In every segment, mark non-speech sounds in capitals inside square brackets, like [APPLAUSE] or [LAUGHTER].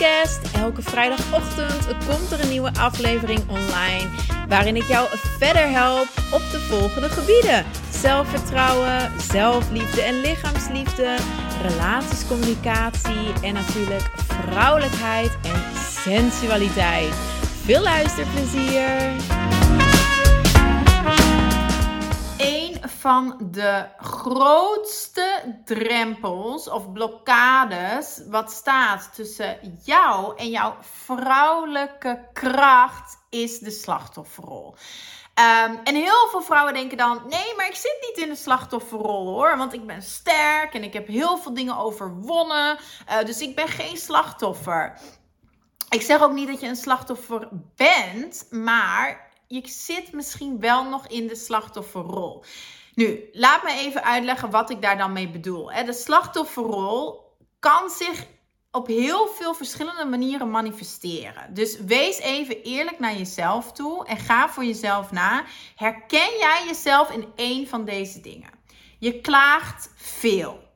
Elke vrijdagochtend komt er een nieuwe aflevering online. Waarin ik jou verder help op de volgende gebieden: zelfvertrouwen, zelfliefde en lichaamsliefde, relatiescommunicatie en natuurlijk vrouwelijkheid en sensualiteit. Veel luisterplezier! Van de grootste drempels of blokkades wat staat tussen jou en jouw vrouwelijke kracht is de slachtofferrol. Ehm, en heel veel vrouwen denken dan: nee, maar ik zit niet in de slachtofferrol hoor. Want ik ben sterk en ik heb heel veel dingen overwonnen. Uh, dus ik ben geen slachtoffer. Ik zeg ook niet dat je een slachtoffer bent, maar je zit misschien wel nog in de slachtofferrol. Nu, laat me even uitleggen wat ik daar dan mee bedoel. De slachtofferrol kan zich op heel veel verschillende manieren manifesteren. Dus wees even eerlijk naar jezelf toe en ga voor jezelf na. Herken jij jezelf in één van deze dingen? Je klaagt veel.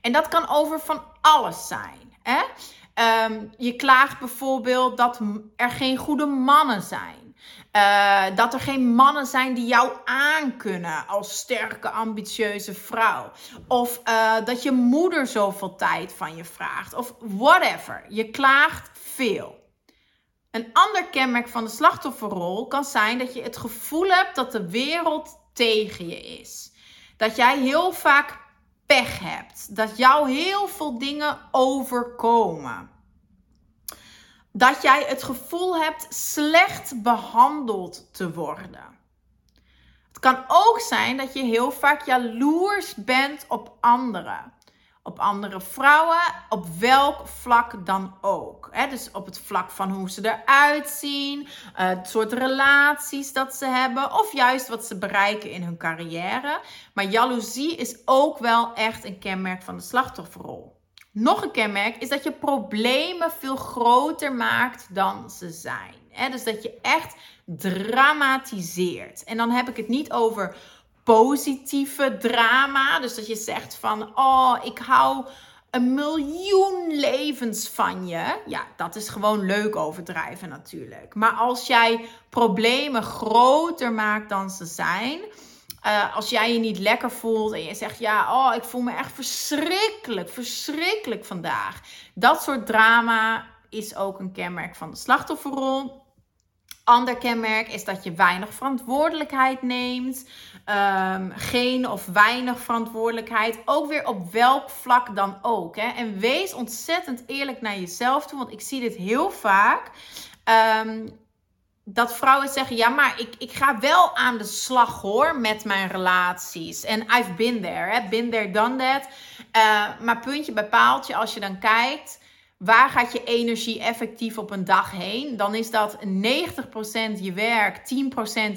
En dat kan over van alles zijn. Hè? Ehm, je klaagt bijvoorbeeld dat er geen goede mannen zijn. Uh, dat er geen mannen zijn die jou aankunnen als sterke, ambitieuze vrouw. Of uh, dat je moeder zoveel tijd van je vraagt. Of whatever. Je klaagt veel. Een ander kenmerk van de slachtofferrol kan zijn dat je het gevoel hebt dat de wereld tegen je is. Dat jij heel vaak pech hebt. Dat jou heel veel dingen overkomen dat jij het gevoel hebt slecht behandeld te worden. Het kan ook zijn dat je heel vaak jaloers bent op anderen. Op andere vrouwen, op welk vlak dan ook. dus op het vlak van hoe ze eruit zien, eh, het soort relaties dat ze hebben, of juist wat ze bereiken in hun carrière. Maar jaloezie is ook wel echt een kenmerk van de slachtofferrol. Nog een kenmerk is dat je problemen veel groter maakt dan ze zijn. dus dat je echt dramatiseert. En dan heb ik het niet over positieve drama. Dus dat je zegt van, oh, ik hou een miljoen levens van je. Ja, dat is gewoon leuk overdrijven natuurlijk. Maar als jij problemen groter maakt dan ze zijn uh, als jij je niet lekker voelt en je zegt: Ja, oh, ik voel me echt verschrikkelijk, verschrikkelijk vandaag. Dat soort drama is ook een kenmerk van de slachtofferrol. Ander kenmerk is dat je weinig verantwoordelijkheid neemt. Um, geen of weinig verantwoordelijkheid. Ook weer op welk vlak dan ook. Hè? En wees ontzettend eerlijk naar jezelf toe. Want ik zie dit heel vaak. Um, dat vrouwen zeggen: Ja, maar ik, ik ga wel aan de slag hoor met mijn relaties. En I've been there, hè? been there, done that. Uh, maar puntje bij paaltje, als je dan kijkt. Waar gaat je energie effectief op een dag heen? Dan is dat 90% je werk, 10%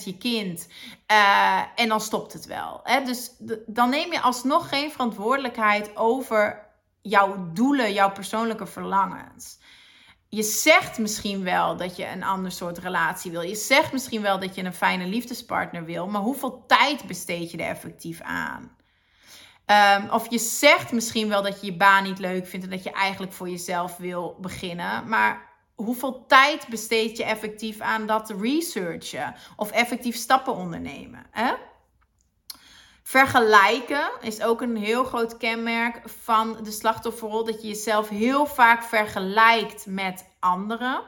je kind. Uh, en dan stopt het wel. Hè? Dus dan neem je alsnog geen verantwoordelijkheid over jouw doelen, jouw persoonlijke verlangens je zegt misschien wel dat je een ander soort relatie wil. Je zegt misschien wel dat je een fijne liefdespartner wil. Maar hoeveel tijd besteed je er effectief aan? Um, of je zegt misschien wel dat je je baan niet leuk vindt en dat je eigenlijk voor jezelf wil beginnen. Maar hoeveel tijd besteed je effectief aan dat researchen? Of effectief stappen ondernemen? Hè? Vergelijken is ook een heel groot kenmerk van de slachtofferrol. Dat je jezelf heel vaak vergelijkt met anderen.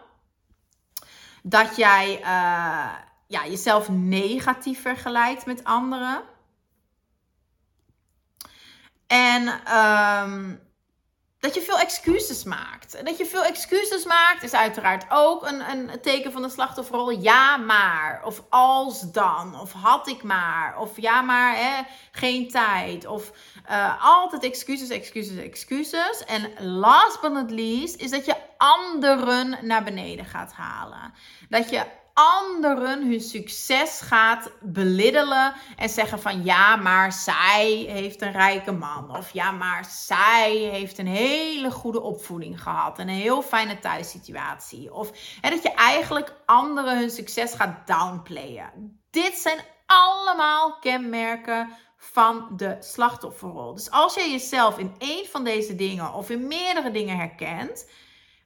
Dat jij uh, ja, jezelf negatief vergelijkt met anderen. En um, dat je veel excuses maakt. En dat je veel excuses maakt is uiteraard ook een, een teken van de slachtofferrol. Ja, maar. Of als dan. Of had ik maar. Of ja, maar hè, geen tijd. Of uh, altijd excuses, excuses, excuses. En last but not least is dat je anderen naar beneden gaat halen. Dat je anderen hun succes gaat beliddelen en zeggen van ja, maar zij heeft een rijke man. Of ja, maar zij heeft een hele goede opvoeding gehad en een heel fijne thuissituatie. Of hè, dat je eigenlijk anderen hun succes gaat downplayen. Dit zijn allemaal kenmerken van de slachtofferrol. Dus als je jezelf in één van deze dingen of in meerdere dingen herkent,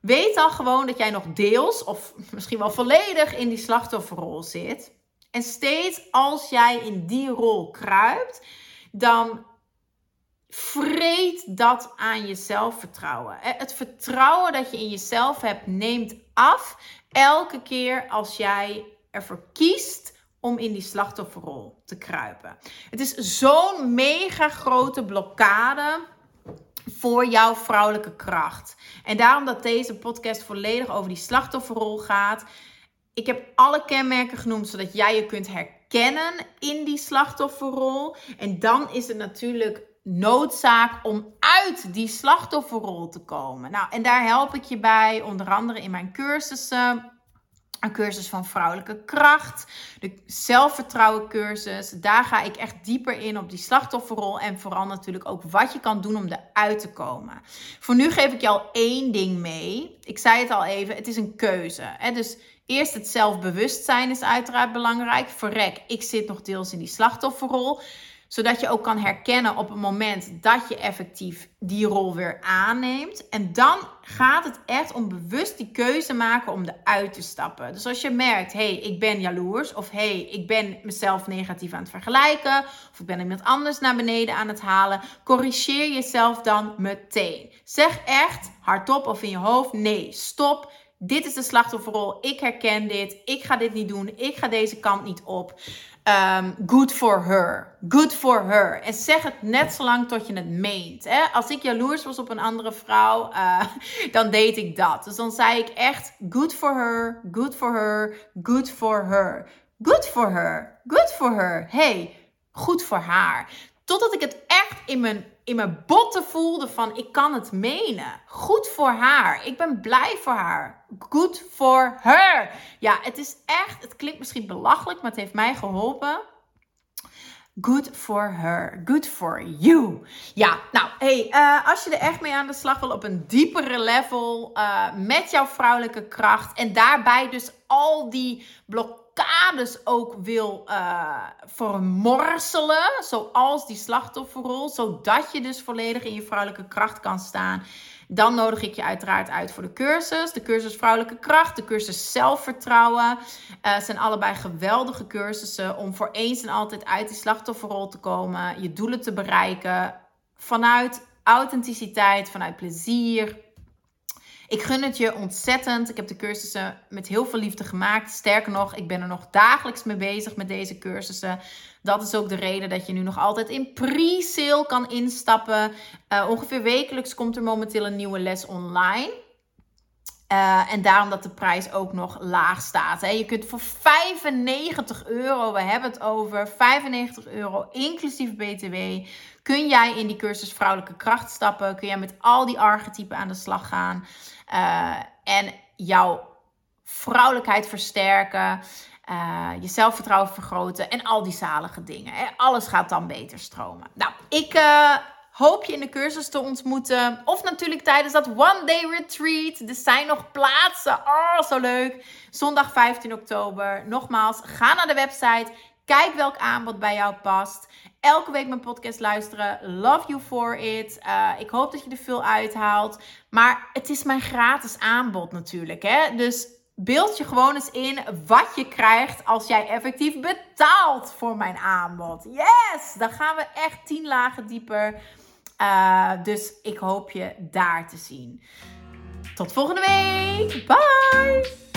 weet dan gewoon dat jij nog deels of misschien wel volledig in die slachtofferrol zit. En steeds als jij in die rol kruipt, dan vreet dat aan je zelfvertrouwen. Het vertrouwen dat je in jezelf hebt neemt af elke keer als jij ervoor kiest om in die slachtofferrol te kruipen. Het is zo'n mega grote blokkade voor jouw vrouwelijke kracht. En daarom dat deze podcast volledig over die slachtofferrol gaat. Ik heb alle kenmerken genoemd zodat jij je kunt herkennen in die slachtofferrol. En dan is het natuurlijk noodzaak om uit die slachtofferrol te komen. Nou, en daar help ik je bij, onder andere in mijn cursussen. Een cursus van vrouwelijke kracht, de zelfvertrouwen cursus. Daar ga ik echt dieper in op die slachtofferrol en vooral natuurlijk ook wat je kan doen om eruit te komen. Voor nu geef ik al één ding mee. Ik zei het al even, het is een keuze. Hè? Dus eerst het zelfbewustzijn is uiteraard belangrijk. Verrek, ik zit nog deels in die slachtofferrol zodat je ook kan herkennen op het moment dat je effectief die rol weer aanneemt. En dan gaat het echt om bewust die keuze maken om eruit te stappen. Dus als je merkt, hé, hey, ik ben jaloers. Of hé, hey, ik ben mezelf negatief aan het vergelijken. Of ik ben iemand anders naar beneden aan het halen. Corrigeer jezelf dan meteen. Zeg echt hardop of in je hoofd, nee, stop. Dit is de slachtofferrol. Ik herken dit. Ik ga dit niet doen. Ik ga deze kant niet op. Um, good for her. Good for her. En zeg het net zo lang tot je het meent. Hè? Als ik jaloers was op een andere vrouw, uh, [LAUGHS] dan deed ik dat. Dus dan zei ik echt: good for her, good for her, good for her. Good for her, good for her. Hey, goed voor haar. Totdat ik het echt in mijn, in mijn botten voelde van ik kan het menen. Goed voor haar. Ik ben blij voor haar. Good for her. Ja, het is echt, het klinkt misschien belachelijk, maar het heeft mij geholpen. Good for her. Good for you. Ja, nou, hey, uh, als je er echt mee aan de slag wil op een diepere level uh, met jouw vrouwelijke kracht en daarbij dus al die blokkades blokkades ook wil uh, vermorselen, zoals die slachtofferrol, zodat je dus volledig in je vrouwelijke kracht kan staan. Dan nodig ik je uiteraard uit voor de cursus. De cursus Vrouwelijke Kracht, de cursus Zelfvertrouwen. Uh, zijn allebei geweldige cursussen om voor eens en altijd uit die slachtofferrol te komen. Je doelen te bereiken vanuit authenticiteit, vanuit plezier, ik gun het je ontzettend. Ik heb de cursussen met heel veel liefde gemaakt. Sterker nog, ik ben er nog dagelijks mee bezig met deze cursussen. Dat is ook de reden dat je nu nog altijd in pre-sale kan instappen. Uh, ongeveer wekelijks komt er momenteel een nieuwe les online. Uh, en daarom dat de prijs ook nog laag staat. Hè. Je kunt voor 95 euro, we hebben het over 95 euro inclusief BTW, kun jij in die cursus vrouwelijke kracht stappen. Kun jij met al die archetypen aan de slag gaan. Uh, en jouw vrouwelijkheid versterken. Uh, je zelfvertrouwen vergroten en al die zalige dingen. Hè. Alles gaat dan beter stromen. Nou, ik uh, hoop je in de cursus te ontmoeten. Of natuurlijk tijdens dat one day retreat. Er zijn nog plaatsen. Oh, zo leuk. Zondag 15 oktober. Nogmaals, ga naar de website. Kijk welk aanbod bij jou past. Elke week mijn podcast luisteren. Love you for it. Uh, ik hoop dat je er veel uithaalt. Maar het is mijn gratis aanbod natuurlijk. Hè? Dus beeld je gewoon eens in wat je krijgt als jij effectief betaalt voor mijn aanbod. Yes! Dan gaan we echt tien lagen dieper. Uh, dus ik hoop je daar te zien. Tot volgende week. Bye!